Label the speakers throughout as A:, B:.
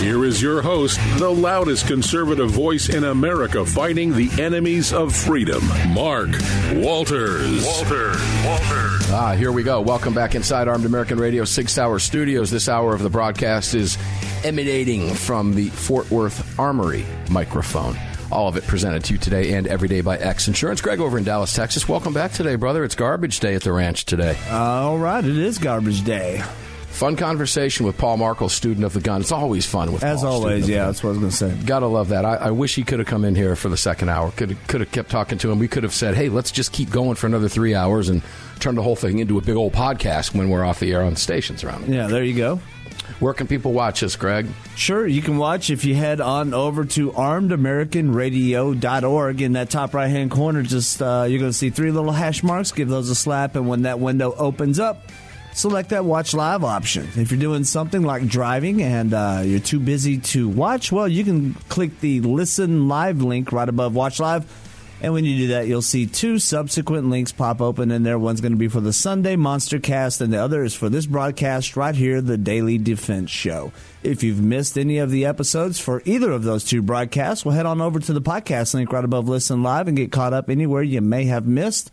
A: Here is your host, the loudest conservative voice in America fighting the enemies of freedom, Mark Walters. Walters. Walters.
B: Ah, here we go. Welcome back inside Armed American Radio Sig Sauer Studios. This hour of the broadcast is emanating from the Fort Worth Armory microphone. All of it presented to you today and every day by X Insurance. Greg over in Dallas, Texas. Welcome back today, brother. It's garbage day at the ranch today.
C: All right, it is garbage day.
B: Fun conversation with Paul Markel, student of the gun. It's always fun with
C: As
B: Paul,
C: always,
B: the
C: yeah, that's what I was going to say.
B: Gotta love that. I, I wish he could have come in here for the second hour. Could have, could have kept talking to him. We could have said, "Hey, let's just keep going for another three hours and turn the whole thing into a big old podcast when we're off the air on stations around."
C: Yeah, there you go.
B: Where can people watch us, Greg?
C: Sure, you can watch if you head on over to armedamericanradio.org. In that top right hand corner, just uh, you're going to see three little hash marks. Give those a slap, and when that window opens up, select that watch live option. If you're doing something like driving and uh, you're too busy to watch, well, you can click the listen live link right above watch live. And when you do that, you'll see two subsequent links pop open in there. One's going to be for the Sunday Monster Cast, and the other is for this broadcast right here, the Daily Defense Show. If you've missed any of the episodes for either of those two broadcasts, well, head on over to the podcast link right above Listen Live and get caught up anywhere you may have missed.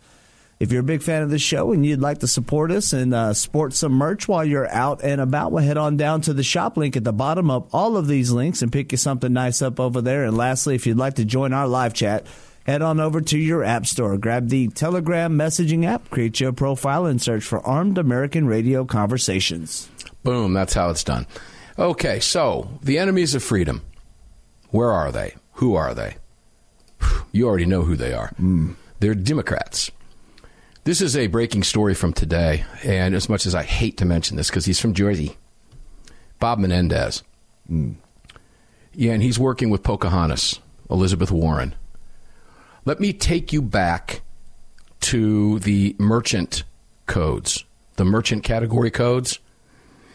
C: If you're a big fan of the show and you'd like to support us and uh, sport some merch while you're out and about, well, head on down to the shop link at the bottom of all of these links and pick you something nice up over there. And lastly, if you'd like to join our live chat, head on over to your app store, grab the Telegram messaging app, create your profile, and search for Armed American Radio Conversations.
B: Boom, that's how it's done. Okay, so the enemies of freedom. Where are they? Who are they? You already know who they are. They're Democrats. This is a breaking story from today, and as much as I hate to mention this because he's from Jersey, Bob Menendez. Yeah, and he's working with Pocahontas, Elizabeth Warren. Let me take you back to the merchant codes, the merchant category codes.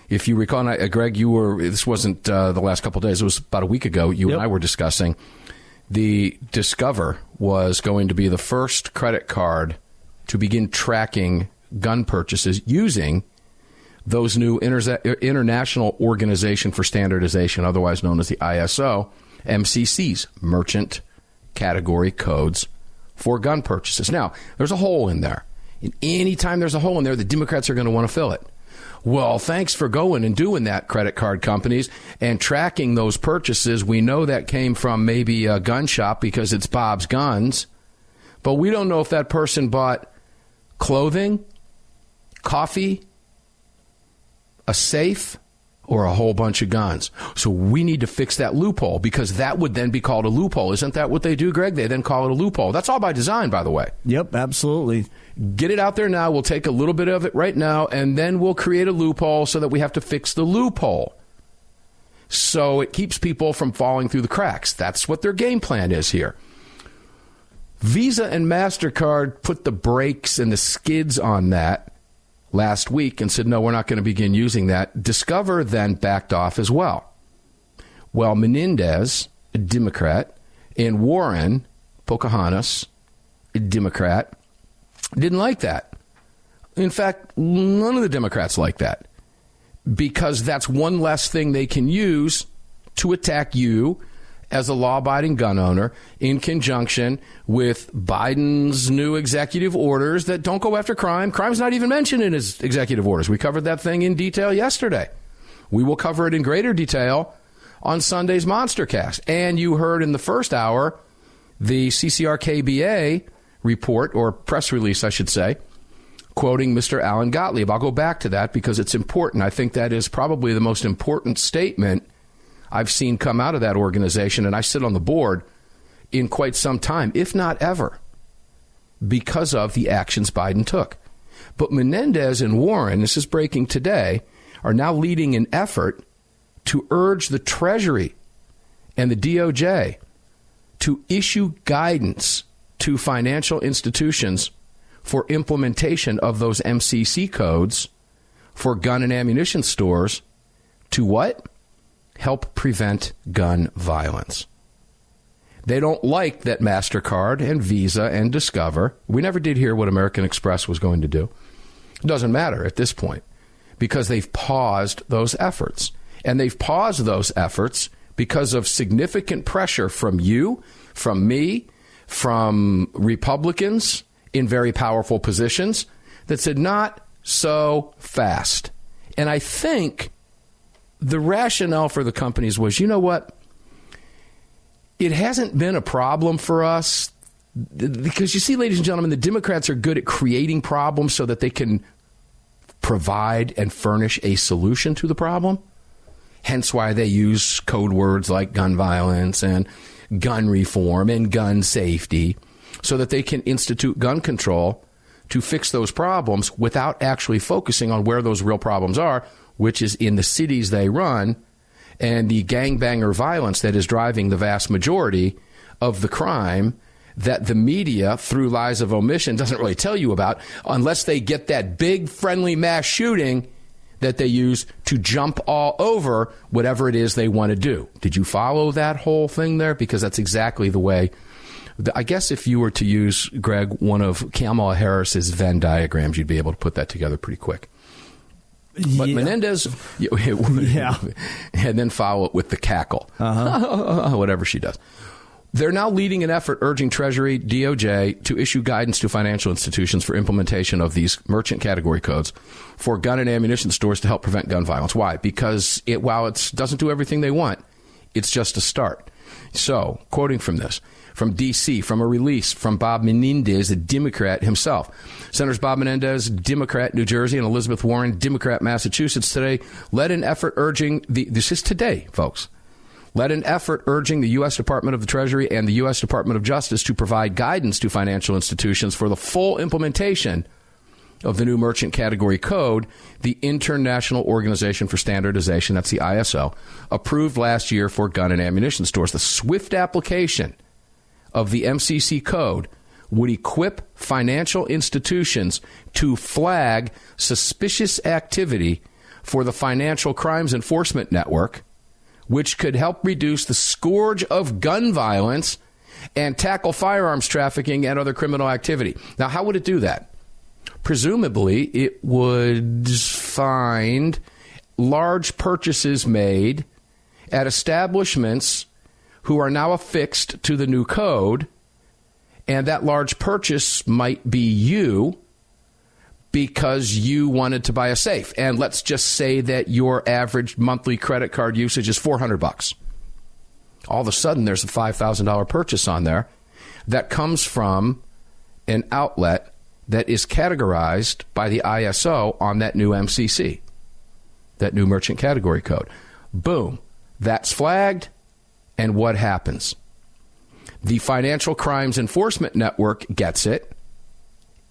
B: If you recall, and I, uh, Greg, you were, this wasn't uh, the last couple of days, it was about a week ago, you
C: Yep.
B: and I were discussing the Discover was going to be the first credit card to begin tracking gun purchases using those new Inter- International Organization for Standardization, otherwise known as the ISO, MCC's merchant category codes for gun purchases. Now, there's a hole in there. And anytime there's a hole in there, the Democrats are going to want to fill it. Well, thanks for going and doing that, credit card companies, and tracking those purchases. We know that came from maybe a gun shop because it's Bob's Guns, but we don't know if that person bought clothing, coffee, a safe, or a whole bunch of guns. So we need to fix that loophole because that would then be called a loophole. Isn't that what they do, Greg? They then call it a loophole. That's all by design, by the way.
C: Yep, absolutely.
B: Get it out there now. We'll take a little bit of it right now, and then we'll create a loophole so that we have to fix the loophole. So it keeps people from falling through the cracks. That's what their game plan is here. Visa and MasterCard put the brakes and the skids on that last week and said, no, we're not going to begin using that. Discover then backed off as well. Well, Menendez, a Democrat, and Warren, Pocahontas, a Democrat, didn't like that. In fact, none of the Democrats like that because that's one less thing they can use to attack you as a law abiding gun owner in conjunction with Biden's new executive orders that don't go after crime. Crime's not even mentioned in his executive orders. We covered that thing in detail yesterday. We will cover it in greater detail on Sunday's Monster Cast. And you heard in the first hour the CCRKBA report, or press release, I should say, quoting Mr. Alan Gottlieb. I'll go back to that because it's important. I think that is probably the most important statement I've seen come out of that organization, and I sit on the board in quite some time, if not ever, because of the actions Biden took. But Menendez and Warren, this is breaking today, are now leading an effort to urge the Treasury and the DOJ to issue guidance to financial institutions for implementation of those MCC codes for gun and ammunition stores to what? Help prevent gun violence. They don't like that MasterCard and Visa and Discover. We never did hear what American Express was going to do. It doesn't matter at this point because they've paused those efforts. And they've paused those efforts because of significant pressure from you, from me, from Republicans in very powerful positions that said, not so fast. And I think the rationale for the companies was you know what? It hasn't been a problem for us because you see, ladies and gentlemen, the Democrats are good at creating problems so that they can provide and furnish a solution to the problem. Hence why they use code words like gun violence and gun reform and gun safety so that they can institute gun control to fix those problems without actually focusing on where those real problems are, which is in the cities they run and the gangbanger violence that is driving the vast majority of the crime that the media, through lies of omission, doesn't really tell you about unless they get that big friendly mass shooting that they use to jump all over whatever it is they want to do. Did you follow that whole thing there? Because that's exactly the way. I guess if you were to use, Greg, one of Kamala Harris's Venn diagrams, you'd be able to put that together pretty quick. But yeah. Menendez, yeah, and then follow it with the cackle, uh-huh. whatever she does. They're now leading an effort urging Treasury, DOJ to issue guidance to financial institutions for implementation of these merchant category codes for gun and ammunition stores to help prevent gun violence. Why? Because it, while it doesn't do everything they want, it's just a start. So, quoting from this, from D.C., from a release from Bob Menendez, a Democrat himself. Senators Bob Menendez, Democrat, New Jersey, and Elizabeth Warren, Democrat, Massachusetts, today led an effort urging the, this is today, folks, led an effort urging the U.S. Department of the Treasury and the U.S. Department of Justice to provide guidance to financial institutions for the full implementation of the new merchant category code, the International Organization for Standardization, that's the ISO, approved last year for gun and ammunition stores. The swift application of the MCC code would equip financial institutions to flag suspicious activity for the Financial Crimes Enforcement Network which could help reduce the scourge of gun violence and tackle firearms trafficking and other criminal activity. Now, how would it do that? Presumably, it would find large purchases made at establishments who are now affixed to the new code, and that large purchase might be you because you wanted to buy a safe. And let's just say that your average monthly credit card usage is 400 bucks. All of a sudden there's a $5,000 purchase on there that comes from an outlet that is categorized by the ISO on that new MCC, that new merchant category code. Boom. That's flagged. And what happens? The Financial Crimes Enforcement Network gets it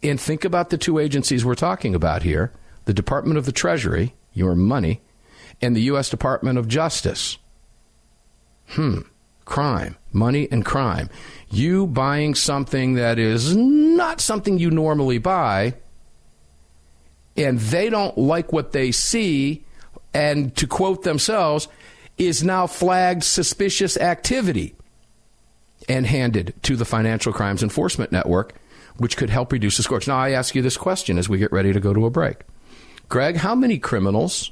B: and think about the two agencies we're talking about here the Department of the Treasury, your money, and the U.S. Department of Justice. Hmm. Crime, money, and crime. You buying something that is not something you normally buy, and they don't like what they see, and to quote themselves, is now flagged suspicious activity and handed to the Financial Crimes Enforcement Network which could help reduce the scourge. Now, I ask you this question as we get ready to go to a break. Greg, how many criminals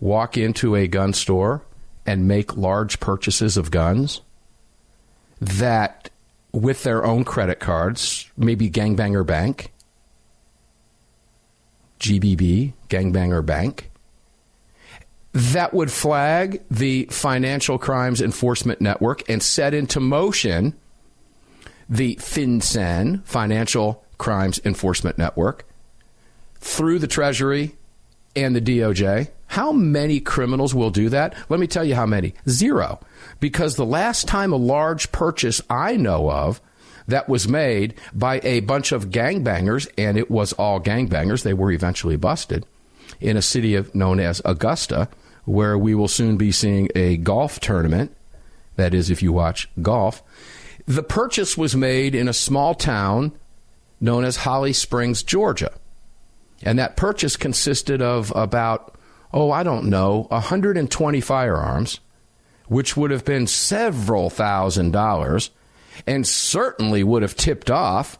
B: walk into a gun store and make large purchases of guns that, with their own credit cards, maybe Gangbanger Bank, GBB, Gangbanger Bank, that would flag the Financial Crimes Enforcement Network and set into motion the FinCEN, Financial Crimes Enforcement Network, through the Treasury and the DOJ. How many criminals will do that? Let me tell you how many. Zero. Because the last time a large purchase I know of that was made by a bunch of gangbangers, and it was all gangbangers, they were eventually busted, in a city of, known as Augusta, where we will soon be seeing a golf tournament. That is, if you watch golf. The purchase was made in a small town known as Holly Springs, Georgia. And that purchase consisted of about, oh, I don't know, 120 firearms, which would have been several thousand dollars and certainly would have tipped off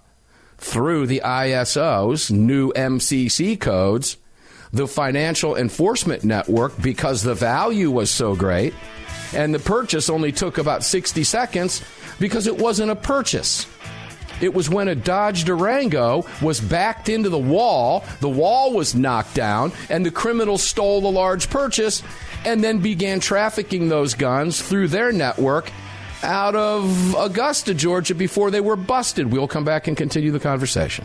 B: through the ISO's new MCC codes the financial enforcement network because the value was so great. And the purchase only took about 60 seconds because it wasn't a purchase. It was when a Dodge Durango was backed into the wall, the wall was knocked down, and the criminals stole the large purchase and then began trafficking those guns through their network out of Augusta, Georgia, before they were busted. We'll come back and continue the conversation.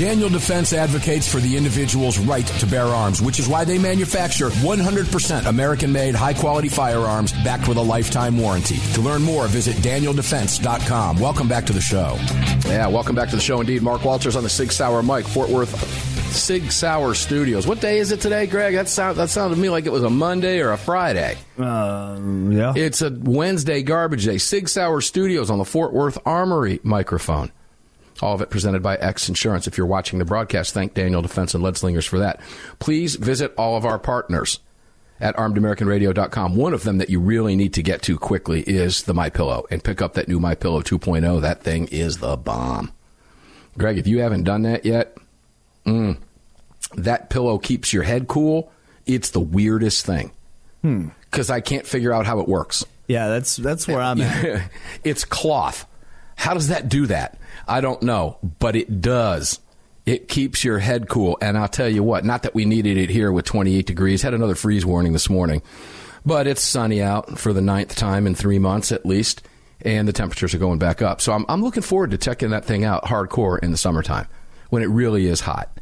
B: Daniel Defense advocates for the individual's right to bear arms, which is why they manufacture 100% American made, high quality firearms backed with a lifetime warranty. To learn more, visit danieldefense.com. Welcome back to the show. Yeah, welcome back to the show indeed. Mark Walters on the Sig Sauer Mike, Fort Worth Sig Sauer Studios. What day is it today, Greg? That, sound, that sounded to me like it was a Monday or a Friday.
C: Uh, yeah.
B: It's a Wednesday garbage day. Sig Sauer Studios on the Fort Worth Armory microphone. All of it presented by X Insurance. If you're watching the broadcast, thank Daniel Defense and Lead Slingers for that. Please visit all of our partners at armedamericanradio.com. One of them that you really need to get to quickly is the My Pillow and pick up that new My Pillow 2.0. That thing is the bomb. Greg, if you haven't done that yet, mm, that pillow keeps your head cool. It's the weirdest thing because
C: Hmm.
B: I can't figure out how it works.
C: Yeah, that's that's where I'm at.
B: it's cloth. How does that do that? I don't know, but it does. It keeps your head cool. And I'll tell you what, not that we needed it here with 28 degrees, had another freeze warning this morning, but it's sunny out for the ninth time in three months at least, and the temperatures are going back up. So I'm, I'm looking forward to checking that thing out hardcore in the summertime when it really is hot.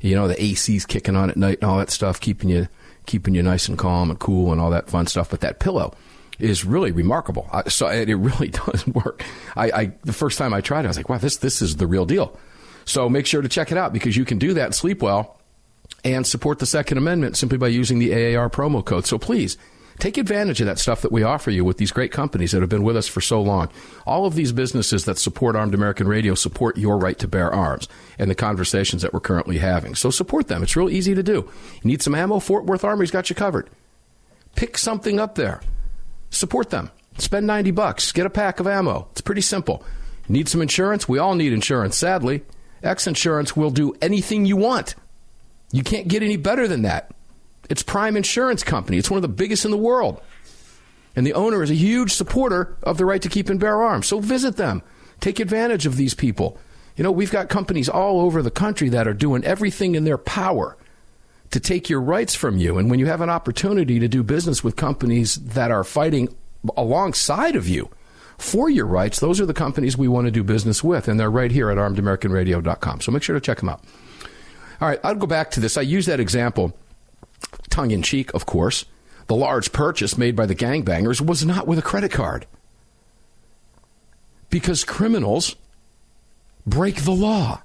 B: You know, the AC's kicking on at night and all that stuff, keeping you, keeping you nice and calm and cool and all that fun stuff. But that pillow, is really remarkable. So it, really does work. I, I the first time I tried it, I was like, wow, this this is the real deal. So make sure to check it out because you can do that sleep well and support the Second Amendment simply by using the AAR promo code. So please take advantage of that stuff that we offer you with these great companies that have been with us for so long. All of these businesses that support Armed American Radio support your right to bear arms and the conversations that we're currently having. So support them. It's real easy to do. You need some ammo? Fort Worth Armory's got you covered. Pick something up there support them. Spend 90 bucks. Get a pack of ammo. It's pretty simple. Need some insurance? We all need insurance, sadly. X Insurance will do anything you want. You can't get any better than that. It's Prime Insurance Company. It's one of the biggest in the world. And the owner is a huge supporter of the right to keep and bear arms. So visit them. Take advantage of these people. You know, we've got companies all over the country that are doing everything in their power to take your rights from you. And when you have an opportunity to do business with companies that are fighting alongside of you for your rights, those are the companies we want to do business with. And they're right here at armedamericanradio.com. So make sure to check them out. All right, I'll go back to this. I use that example, tongue in cheek, of course. The large purchase made by the gangbangers was not with a credit card. Because criminals break the law.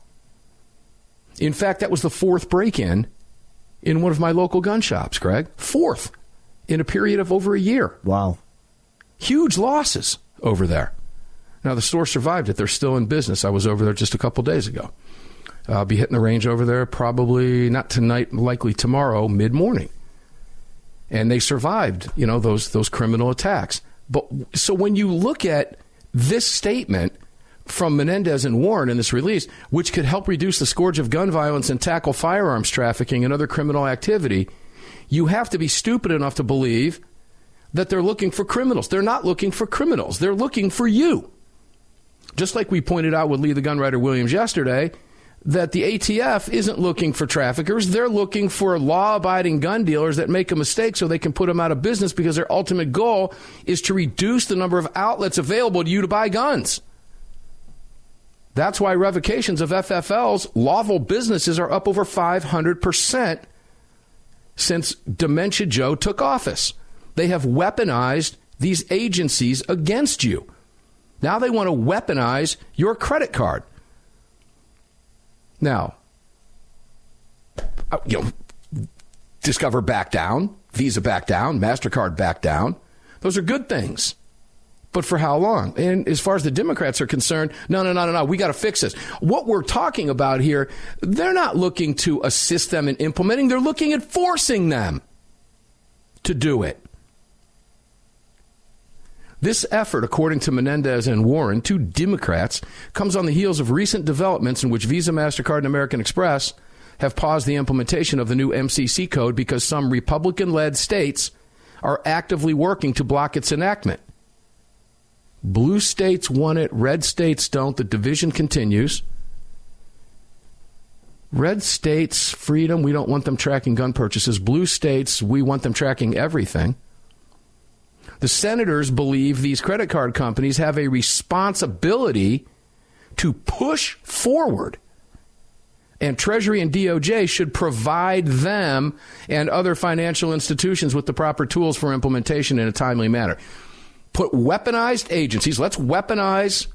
B: In fact, that was the fourth break in in one of my local gun shops, Greg. Fourth in a period of over a year.
C: Wow.
B: Huge losses over there. Now, the store survived it. They're still in business. I was over there just a couple days ago. I'll be hitting the range over there probably not tonight, likely tomorrow, mid morning. And they survived, you know, those those criminal attacks. But so when you look at this statement from Menendez and Warren in this release, which could help reduce the scourge of gun violence and tackle firearms trafficking and other criminal activity, you have to be stupid enough to believe that they're looking for criminals. They're not looking for criminals. They're looking for you. Just like we pointed out with Lee the Gunwriter Williams yesterday, that the ATF isn't looking for traffickers. They're looking for law abiding gun dealers that make a mistake so they can put them out of business because their ultimate goal is to reduce the number of outlets available to you to buy guns. That's why revocations of FFLs, lawful businesses, are up over 500% since Dementia Joe took office. They have weaponized these agencies against you. Now they want to weaponize your credit card. Now, uh, you know, Discover back down, Visa back down, MasterCard back down. Those are good things. But for how long? And as far as the Democrats are concerned, no, no, no, no, no. We got to fix this. What we're talking about here, they're not looking to assist them in implementing, they're looking at forcing them to do it. This effort, according to Menendez and Warren, two Democrats, comes on the heels of recent developments in which Visa, MasterCard, and American Express have paused the implementation of the new MCC code because some Republican led states are actively working to block its enactment. Blue states want it, red states don't. The division continues. Red states, freedom, we don't want them tracking gun purchases. Blue states, we want them tracking everything. The senators believe these credit card companies have a responsibility to push forward. And Treasury and DOJ should provide them and other financial institutions with the proper tools for implementation in a timely manner. Put weaponized agencies, let's weaponize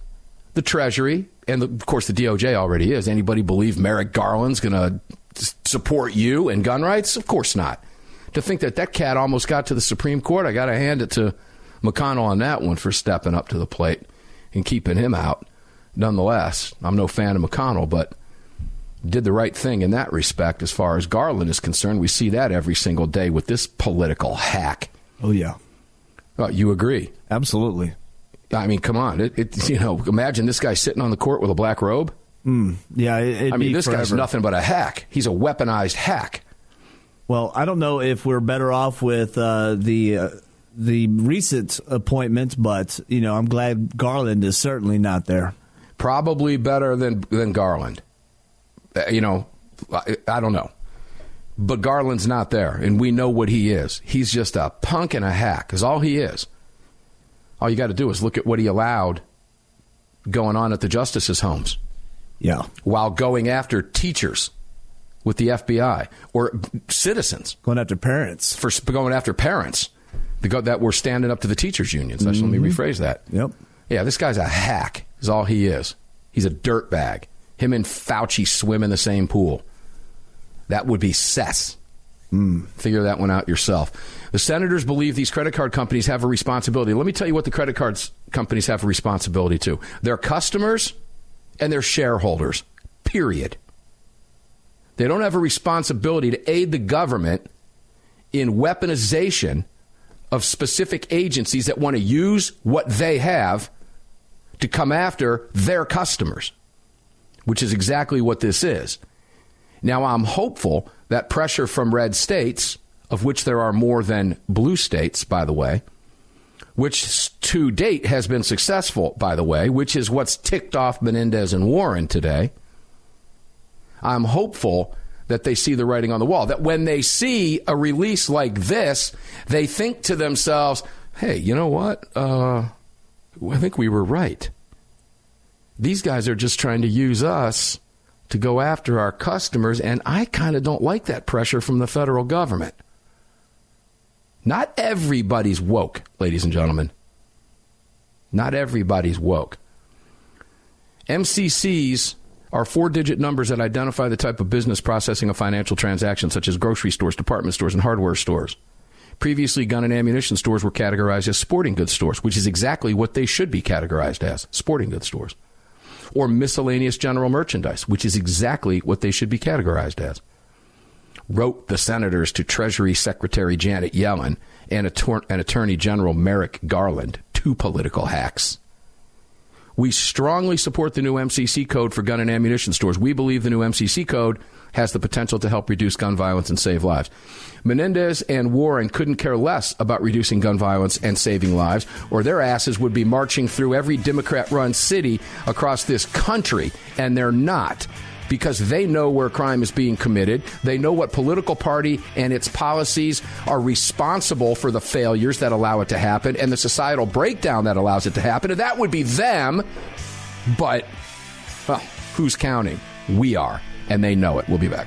B: the Treasury, and the, of course the DOJ already is. Anybody believe Merrick Garland's going to support you and gun rights? Of course not to think that that cat almost got to the Supreme Court. I got to hand it to McConnell on that one for stepping up to the plate and keeping him out. Nonetheless, I'm no fan of McConnell, but did the right thing in that respect as far as Garland is concerned. We see that every single day with this political hack.
C: Oh, yeah.
B: Oh, you agree?
C: Absolutely.
B: I mean, come on. It, it, you know, imagine this guy sitting on the court with a black robe.
C: Mm, yeah, it,
B: I mean, this forever. guy's nothing but a hack. He's a weaponized hack.
C: Well, I don't know if we're better off with uh, the uh, the recent appointment, but you know, I'm glad Garland is certainly not there.
B: Probably better than than Garland. Uh, you know, I, I don't know. But Garland's not there, and we know what he is. He's just a punk and a hack, is all he is. All you got to do is look at what he allowed going on at the justices' homes.
C: Yeah.
B: While going after teachers with the FBI or citizens
C: going after parents
B: for going after parents that were standing up to the teachers unions. Mm-hmm. Let me mm-hmm. rephrase that.
C: Yep.
B: Yeah, this guy's a hack. Is all he is. He's a dirtbag. Him and Fauci swim in the same pool. That would be cess. Mm. Figure that one out yourself. The senators believe these credit card companies have a responsibility. Let me tell you what the credit cards companies have a responsibility to. Their customers and their shareholders. Period. They don't have a responsibility to aid the government in weaponization of specific agencies that want to use what they have to come after their customers, which is exactly what this is. Now, I'm hopeful that pressure from red states, of which there are more than blue states, by the way, which to date has been successful, by the way, which is what's ticked off Menendez and Warren today I'm hopeful that they see the writing on the wall. That when they see a release like this, they think to themselves, hey, you know what? Uh, I think we were right. These guys are just trying to use us to go after our customers, and I kind of don't like that pressure from the federal government. Not everybody's woke, ladies and gentlemen. Not everybody's woke. MCCs are four digit numbers that identify the type of business processing a financial transaction, such as grocery stores, department stores, and hardware stores. Previously, gun and ammunition stores were categorized as sporting goods stores, which is exactly what they should be categorized as sporting goods stores. Or miscellaneous general merchandise, which is exactly what they should be categorized as. Wrote the senators to Treasury Secretary Janet Yellen and, Attor- and Attorney General Merrick Garland, two political hacks. We strongly support the new MCC code for gun and ammunition stores. We believe the new MCC code has the potential to help reduce gun violence and save lives. Menendez and Warren couldn't care less about reducing gun violence and saving lives, or their asses would be marching through every Democrat run city across this country, and they're not because they know where crime is being committed. They know what political party and its policies are responsible for the failures that allow it to happen and the societal breakdown that allows it to happen. And that would be them. But, well, who's counting? We are. And they know it. We'll be back.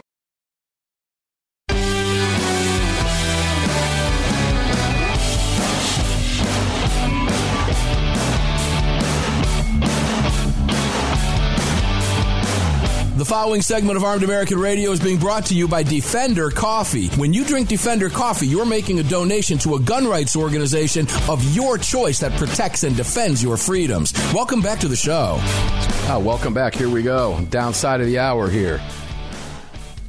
B: The following segment of Armed American Radio is being brought to you by Defender Coffee. When you drink Defender Coffee, you're making a donation to a gun rights organization of your choice that protects and defends your freedoms. Welcome back to the show. Oh, welcome back. Here we go. Downside of the hour here.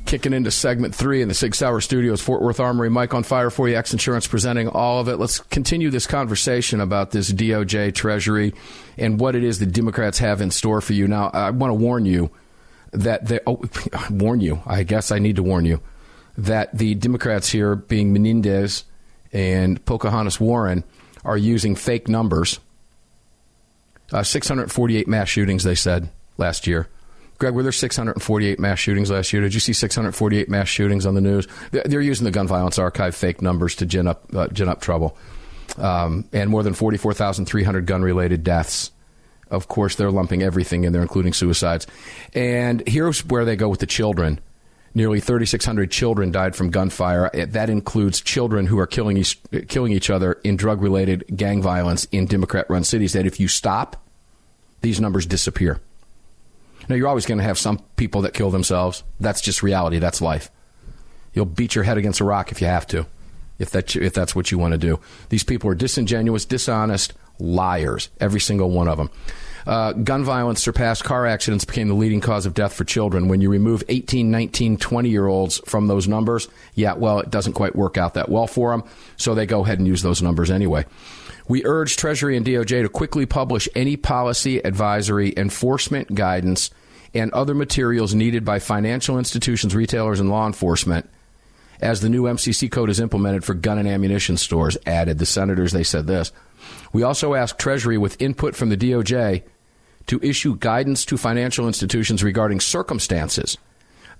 B: Kicking into segment three in the Sig Sauer Studios, Fort Worth Armory. Mike on fire for you. X Insurance presenting all of it. Let's continue this conversation about this DOJ Treasury and what it is the Democrats have in store for you. Now, I want to warn you that they oh, warn you. I guess I need to warn you that the Democrats here, being Menendez and Pocahontas Warren, are using fake numbers. Uh, 648 mass shootings, they said last year. Greg, were there 648 mass shootings last year? Did you see 648 mass shootings on the news? They're using the gun violence archive fake numbers to gin up, uh, gin up trouble. Um, and more than 44,300 gun related deaths of course, they're lumping everything in there, including suicides. And here's where they go with the children. Nearly 3,600 children died from gunfire. That includes children who are killing each, killing each other in drug related gang violence in Democrat run cities. That if you stop, these numbers disappear. Now, you're always going to have some people that kill themselves. That's just reality. That's life. You'll beat your head against a rock if you have to, if that if that's what you want to do. These people are disingenuous, dishonest, liars. Every single one of them. Uh, gun violence surpassed car accidents, became the leading cause of death for children. When you remove 18, 19, 20 year olds from those numbers, yeah, well, it doesn't quite work out that well for them, so they go ahead and use those numbers anyway. We urge Treasury and DOJ to quickly publish any policy, advisory, enforcement guidance, and other materials needed by financial institutions, retailers, and law enforcement as the new MCC code is implemented for gun and ammunition stores. Added the senators, they said this. We also ask Treasury, with input from the DOJ, to issue guidance to financial institutions regarding circumstances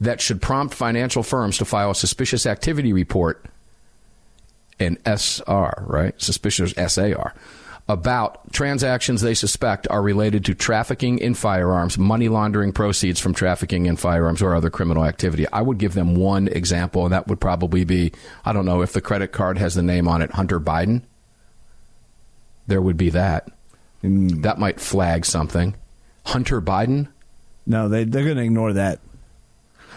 B: that should prompt financial firms to file a suspicious activity report, an SR, right? Suspicious SAR, about transactions they suspect are related to trafficking in firearms, money laundering proceeds from trafficking in firearms, or other criminal activity. I would give them one example, and that would probably be I don't know if the credit card has the name on it, Hunter Biden. There would be that. Mm. That might flag something. Hunter Biden?
C: No, they, they're going to ignore that.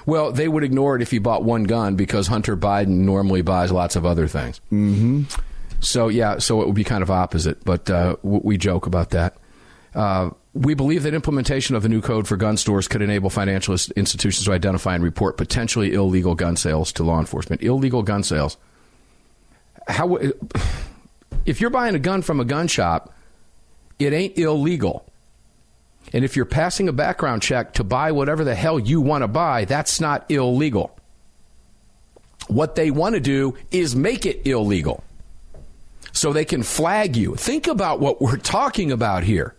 B: Well, they would ignore it if you bought one gun because Hunter Biden normally buys lots of other things.
C: Mm-hmm.
B: So, yeah, so it would be kind of opposite, but uh, we joke about that. Uh, we believe that implementation of the new code for gun stores could enable financial institutions to identify and report potentially illegal gun sales to law enforcement. Illegal gun sales. How, if you're buying a gun from a gun shop, it ain't illegal. And if you're passing a background check to buy whatever the hell you want to buy, that's not illegal. What they want to do is make it illegal so they can flag you. Think about what we're talking about here.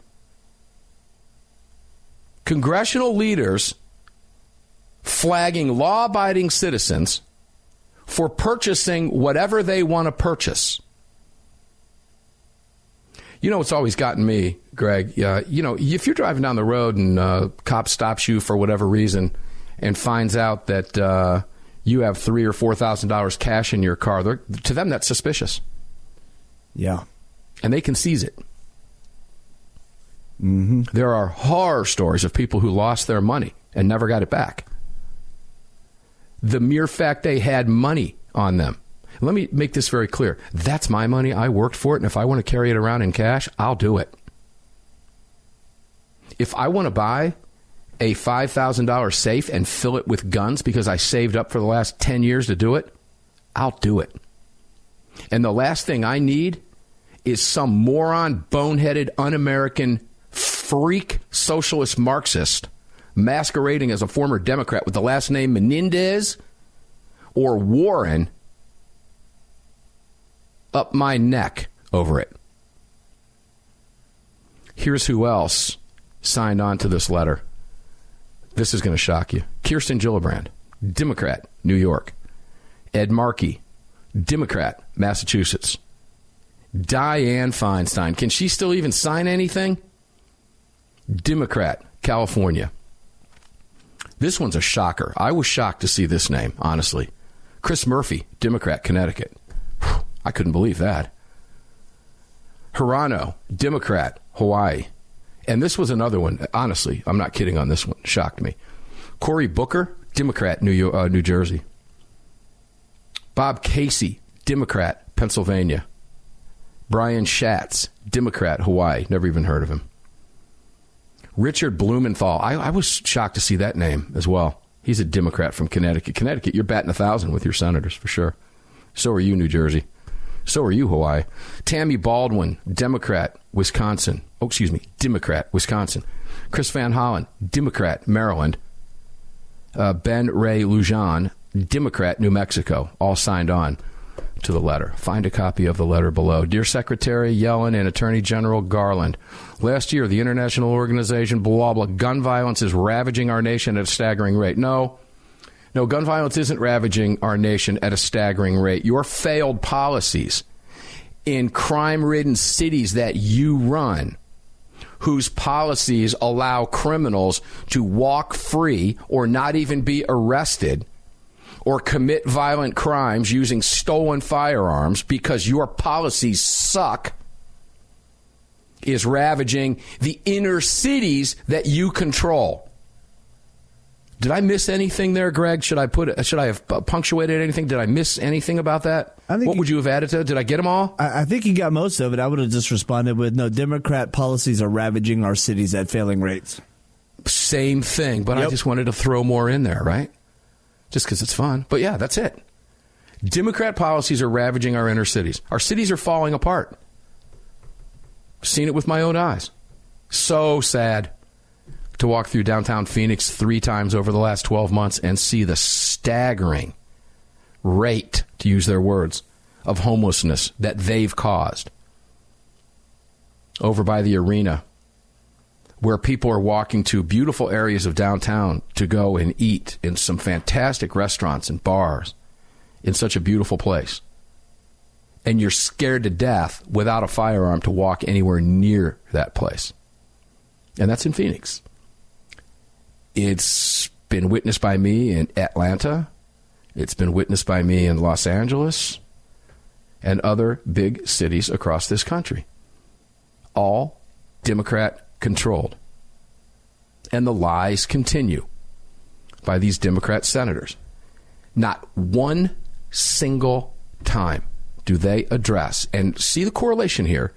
B: Congressional leaders flagging law abiding citizens for purchasing whatever they want to purchase. You know, it's always gotten me, Greg. Uh, you know, if you're driving down the road and a uh, cop stops you for whatever reason and finds out that uh, you have three or four thousand dollars cash in your car, to them that's suspicious.
C: Yeah,
B: and they can seize it.
C: Mm-hmm.
B: There are horror stories of people who lost their money and never got it back. The mere fact they had money on them let me make this very clear. That's my money. I worked for it. And if I want to carry it around in cash, I'll do it. If I want to buy a $5,000 safe and fill it with guns because I saved up for the last 10 years to do it, I'll do it. And the last thing I need is some moron, boneheaded, un American, freak socialist Marxist masquerading as a former Democrat with the last name Menendez or Warren up my neck over it. Here's who else signed on to this letter. This is going to shock you. Kirsten Gillibrand, Democrat, New York. Ed Markey, Democrat, Massachusetts. Dianne Feinstein. Can she still even sign anything? Democrat, California. This one's a shocker. I was shocked to see this name, honestly. Chris Murphy, Democrat, Connecticut. I couldn't believe that. Hirono, Democrat, Hawaii. And this was another one. Honestly, I'm not kidding on this one. Shocked me. Cory Booker, Democrat, New, York, uh, New Jersey. Bob Casey, Democrat, Pennsylvania. Brian Schatz, Democrat, Hawaii. Never even heard of him. Richard Blumenthal. I, I, was shocked to see that name as well. He's a Democrat from Connecticut. Connecticut, you're batting a thousand with your senators for sure. So are you, New Jersey. So are you, Hawaii. Tammy Baldwin, Democrat, Wisconsin. Oh, excuse me, Democrat, Wisconsin. Chris Van Hollen, Democrat, Maryland. Uh, ben Ray Lujan, Democrat, New Mexico, all signed on to the letter. Find a copy of the letter below. Dear Secretary Yellen and Attorney General Garland, last year the international organization blah blah gun violence is ravaging our nation at a staggering rate. No, no, gun violence isn't ravaging our nation at a staggering rate. Your failed policies in crime ridden cities that you run, whose policies allow criminals to walk free or not even be arrested or commit violent crimes using stolen firearms because your policies suck is ravaging the inner cities that you control. Did I miss anything there, Greg? Should I put? Should I have punctuated anything? Did I miss anything about that? I think what would you have added to? It? Did I get them all?
C: I, I think you got most of it. I would have just responded with, "No, Democrat policies are ravaging our cities at failing rates."
B: Same thing, but yep. I just wanted to throw more in there, right? Just because it's fun. But yeah, that's it. Democrat policies are ravaging our inner cities. Our cities are falling apart. Seen it with my own eyes. So sad to walk through downtown Phoenix three times over the last 12 months and see the staggering rate, to use their words, of homelessness that they've caused. Over by the arena, where people are walking to beautiful areas of downtown to go and eat in some fantastic restaurants and bars in such a beautiful place. And you're scared to death without a firearm to walk anywhere near that place. And that's in Phoenix. It's been witnessed by me in Atlanta. It's been witnessed by me in Los Angeles and other big cities across this country. All Democrat controlled. And the lies continue by these Democrat senators. Not one single time do they address, and see the correlation here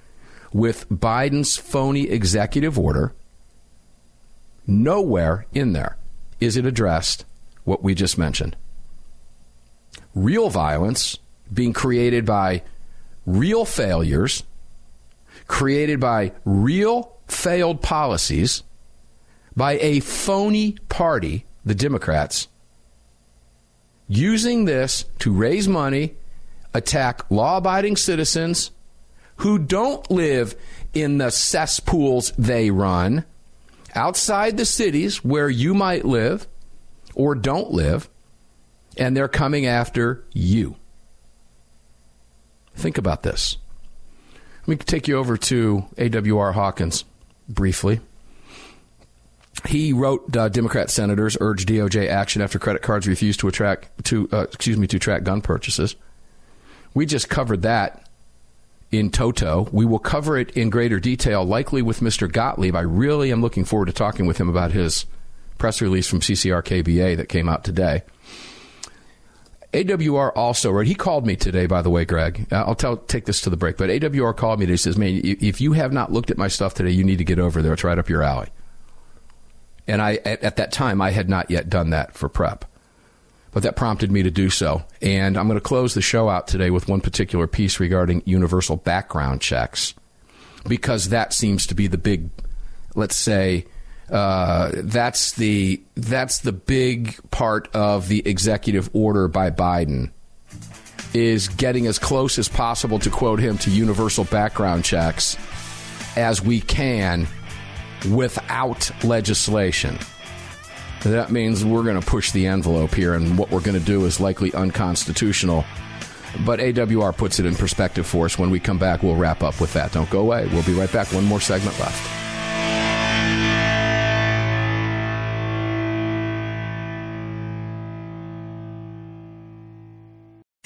B: with Biden's phony executive order Nowhere in there is it addressed what we just mentioned. Real violence being created by real failures, created by real failed policies, by a phony party, the Democrats, using this to raise money, attack law abiding citizens who don't live in the cesspools they run outside the cities where you might live or don't live, and they're coming after you. Think about this. Let me take you over to A.W.R. Hawkins briefly. He wrote uh, Democrat senators urge DOJ action after credit cards refuse to attract to uh, excuse me to track gun purchases. We just covered that in toto. We will cover it in greater detail, likely with Mr. Gottlieb. I really am looking forward to talking with him about his press release from CCRKBA that came out today. AWR also, right? He called me today, by the way, Greg. Uh, I'll tell, take this to the break, but AWR called me today. He says, "Man, if you have not looked at my stuff today, you need to get over there. It's right up your alley." And I, at, at that time, I had not yet done that for prep but that prompted me to do so. And I'm going to close the show out today with one particular piece regarding universal background checks, because that seems to be the big, let's say, uh, that's the that's the big part of the executive order by Biden is getting as close as possible to quote him to universal background checks as we can without legislation. That means we're going to push the envelope here, and what we're going to do is likely unconstitutional. But AWR puts it in perspective for us. When we come back, we'll wrap up with that. Don't go away. We'll be right back. One more segment left.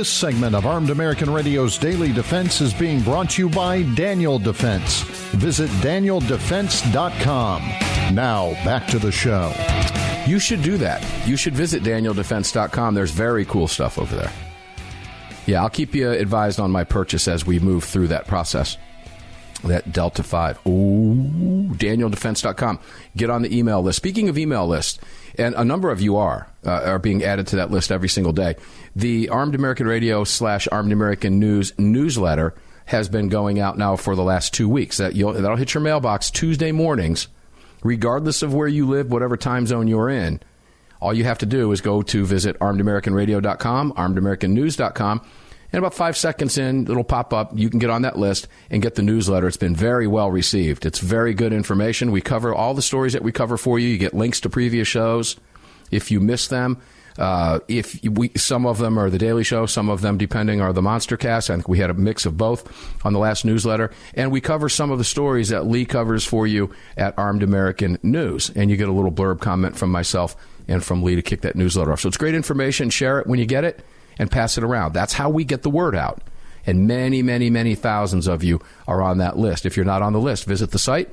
D: This segment of Armed American Radio's Daily Defense is being brought to you by Daniel Defense. Visit danieldefense.com. Now, back to the show.
B: You should do that. You should visit danieldefense.com. There's very cool stuff over there. Yeah, I'll keep you advised on my purchase as we move through that process. That Delta 5. Ooh, danieldefense.com. Get on the email list. Speaking of email list, and a number of you are uh, are being added to that list every single day. The Armed American Radio slash Armed American News newsletter has been going out now for the last two weeks. That that'll hit your mailbox Tuesday mornings, regardless of where you live, whatever time zone you're in. All you have to do is go to visit armedamericanradio.com, armedamericannews.com, and about five seconds in, it'll pop up. You can get on that list and get the newsletter. It's been very well received. It's very good information. We cover all the stories that we cover for you. You get links to previous shows if you miss them. Uh, if we, some of them are the Daily Show, some of them, depending, are the Monster Cast. I think we had a mix of both on the last newsletter, and we cover some of the stories that Lee covers for you at Armed American News, and you get a little blurb comment from myself and from Lee to kick that newsletter off. So it's great information. Share it when you get it and pass it around. That's how we get the word out. And many, many, many thousands of you are on that list. If you're not on the list, visit the site,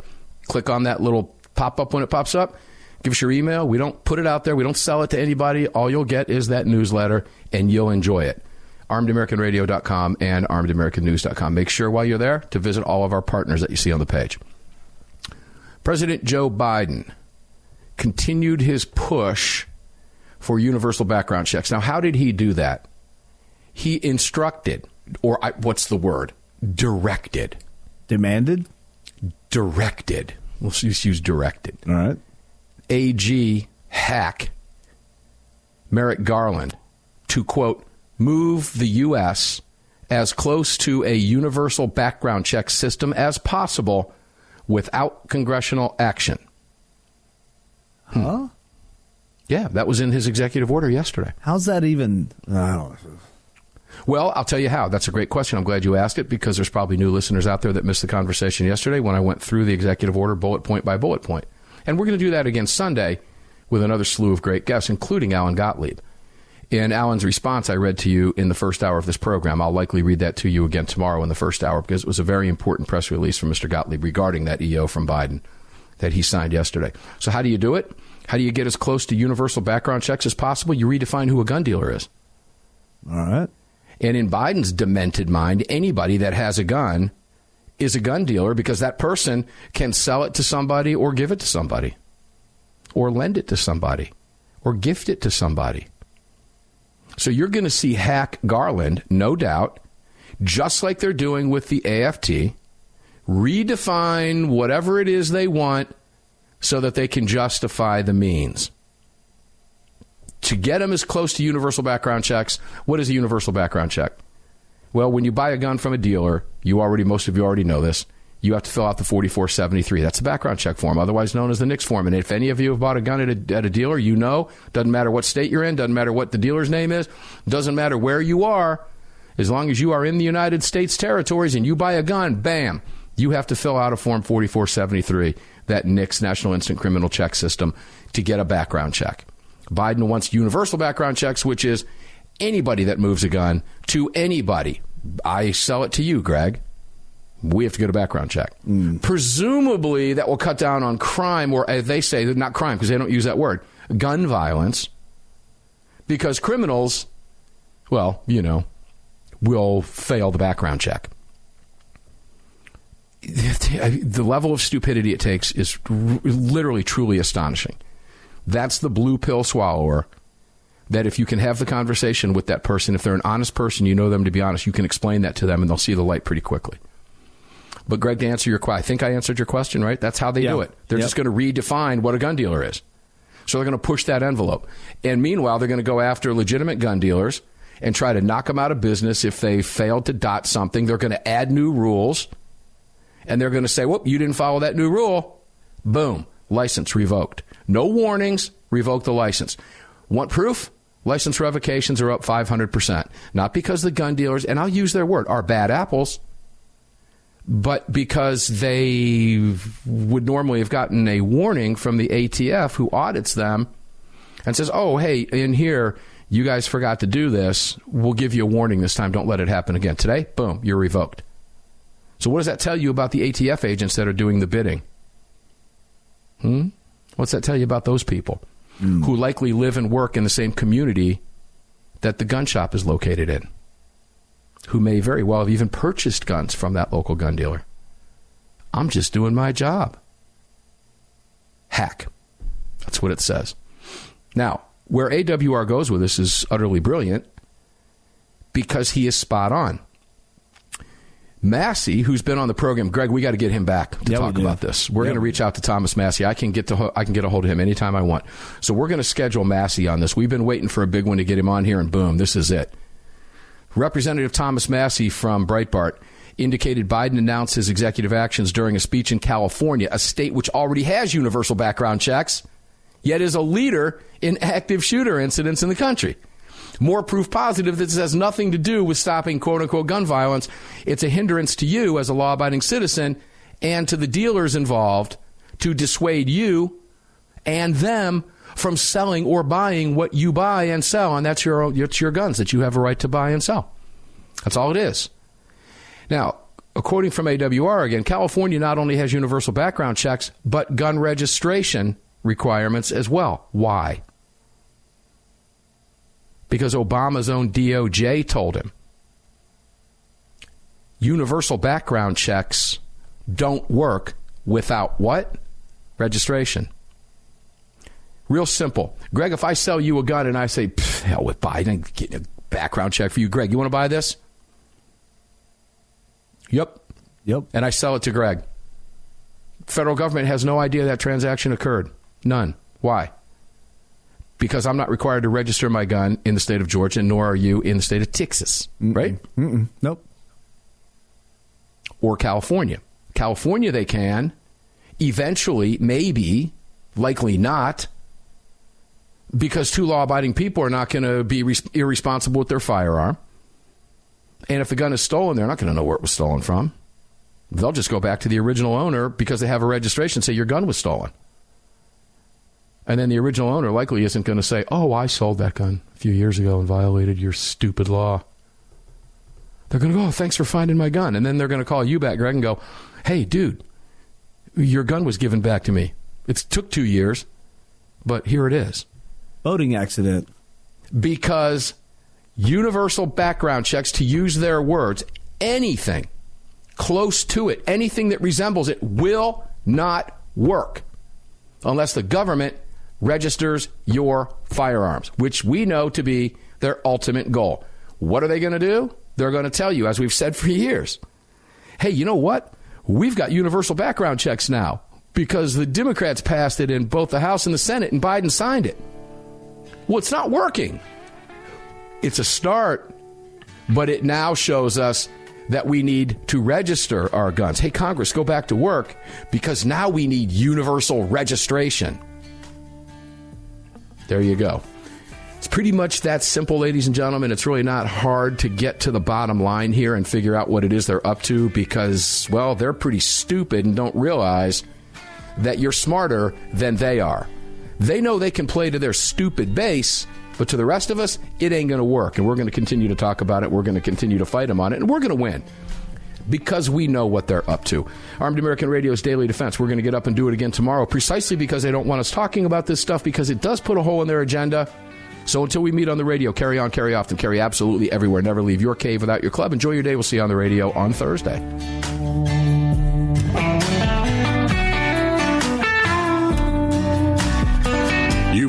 B: click on that little pop up when it pops up, give us your email. We don't put it out there, we don't sell it to anybody. All you'll get is that newsletter, and you'll enjoy it. ArmedAmericanRadio.com and ArmedAmericanNews.com. Make sure while you're there to visit all of our partners that you see on the page. President Joe Biden continued his push for universal background checks. Now, how did he do that? He instructed, or what's the word? Directed
C: Demanded?
B: Directed. We'll just use directed.
C: All right.
B: AG hack Merrick Garland to, quote, move the U.S. as close to a universal background check system as possible without congressional action.
C: Huh? Hmm.
B: Yeah, that was in his executive order yesterday.
C: How's that even? I don't know.
B: Well, I'll tell you how. That's a great question. I'm glad you asked it because there's probably new listeners out there that missed the conversation yesterday when I went through the executive order bullet point by bullet point. And we're going to do that again Sunday with another slew of great guests, including Alan Gottlieb. In Alan's response, I read to you in the first hour of this program. I'll likely read that to you again tomorrow in the first hour because it was a very important press release from Mr. Gottlieb regarding that EO from Biden that he signed yesterday. So, how do you do it? How do you get as close to universal background checks as possible? You redefine who a gun dealer is.
C: All right.
B: And in Biden's demented mind, anybody that has a gun is a gun dealer because that person can sell it to somebody or give it to somebody or lend it to somebody or gift it to somebody. So you're going to see Hack Garland, no doubt, just like they're doing with the AFT, redefine whatever it is they want so that they can justify the means to get them as close to universal background checks. What is a universal background check? Well, when you buy a gun from a dealer, you already most of you already know this. You have to fill out the 4473. That's the background check form, otherwise known as the NICS form. And if any of you have bought a gun at a, at a dealer, you know, doesn't matter what state you're in, doesn't matter what the dealer's name is, doesn't matter where you are, as long as you are in the United States territories and you buy a gun, bam, you have to fill out a form 4473, that NICS National Instant Criminal Check System, to get a background check. Biden wants universal background checks, which is anybody that moves a gun to anybody. I sell it to you, Greg. We have to get a background check. Mm. Presumably, that will cut down on crime, or as they say, not crime because they don't use that word, gun violence. Because criminals, well, you know, will fail the background check. The level of stupidity it takes is literally, truly astonishing. That's the blue pill swallower. That if you can have the conversation with that person, if they're an honest person, you know them to be honest, you can explain that to them and they'll see the light pretty quickly. But Greg, to answer your question, I think I answered your question, right? That's how they do it. They're yep. just going to redefine what a gun dealer is. So they're going to push that envelope. And meanwhile, they're going to go after legitimate gun dealers and try to knock them out of business if they failed to dot something. They're going to add new rules. And they're going to say, whoop, you didn't follow that new rule. Boom, license revoked. No warnings, revoke the license. Want proof? License revocations are up 500%. Not because the gun dealers, and I'll use their word, are bad apples, but because they would normally have gotten a warning from the ATF who audits them and says, oh, hey, in here, you guys forgot to do this. We'll give you a warning this time. Don't let it happen again. Today, boom, you're revoked. So, what does that tell you about the ATF agents that are doing the bidding? Hmm? What's that tell you about those people mm. who likely live and work in the same community that the gun shop is located in? Who may very well have even purchased guns from that local gun dealer. I'm just doing my job. Hack. That's what it says. Now, where AWR goes with this is utterly brilliant because he is spot on. Massie, who's been on the program, Greg, we got to get him back to yeah, talk about this. We're going to reach out to Thomas Massie. I can get to I can get a hold of him anytime I want. So we're going to schedule Massie on this. We've been waiting for a big one to get him on here, and boom, this is it. Representative Thomas Massie from Breitbart indicated Biden announced his executive actions during a speech in California, a state which already has universal background checks, yet is a leader in active shooter incidents in the country more proof positive that this has nothing to do with stopping quote unquote gun violence. It's a hindrance to you as a law abiding citizen and to the dealers involved to dissuade you and them from selling or buying what you buy and sell. And that's your, it's your guns that you have a right to buy and sell. That's all it is. Now, according from AWR again, California not only has universal background checks, but gun registration requirements as well. Why? Because Obama's own DOJ told him. Universal background checks don't work without what? Registration. Real simple. Greg, if I sell you a gun and I say, hell with Biden, getting a background check for you. Greg, you want to buy this? Yep.
C: Yep.
B: And I sell it to Greg. Federal government has no idea that transaction occurred. None. Why? Because I'm not required to register my gun in the state of Georgia, nor are you in the state of Texas, Mm-mm. right?
C: Mm-mm. Nope.
B: Or California. California, they can. Eventually, maybe, likely not, because two law abiding people are not going to be irresponsible with their firearm. And if the gun is stolen, they're not going to know where it was stolen from. They'll just go back to the original owner because they have a registration say your gun was stolen. And then the original owner likely isn't going to say, Oh, I sold that gun a few years ago and violated your stupid law. They're going to go, Oh, thanks for finding my gun. And then they're going to call you back, Greg, and go, Hey, dude, your gun was given back to me. It took two years, but here it is.
C: Boating accident.
B: Because universal background checks, to use their words, anything close to it, anything that resembles it, will not work unless the government registers your firearms, which we know to be their ultimate goal. What are they going to do? They're going to tell you, as we've said for years, hey, you know what? We've got universal background checks now because the Democrats passed it in both the House and the Senate and Biden signed it. Well, it's not working. It's a start, but it now shows us that we need to register our guns. Hey, Congress, go back to work because now we need universal registration. There you go. It's pretty much that simple, ladies and gentlemen. It's really not hard to get to the bottom line here and figure out what it is they're up to because, well, they're pretty stupid and don't realize that you're smarter than they are. They know they can play to their stupid base, but to the rest of us, it ain't going to work. And we're going to continue to talk about it. We're going to continue to fight them on it, and we're going to win because we know what they're up to. Armed American Radio's Daily Defense. We're going to get up and do it again tomorrow precisely because they don't want us talking about this stuff because it does put a hole in their agenda. So until we meet on the radio, carry on, carry off, and carry absolutely everywhere. Never leave your cave without your club. Enjoy your day. We'll see you on the radio on Thursday.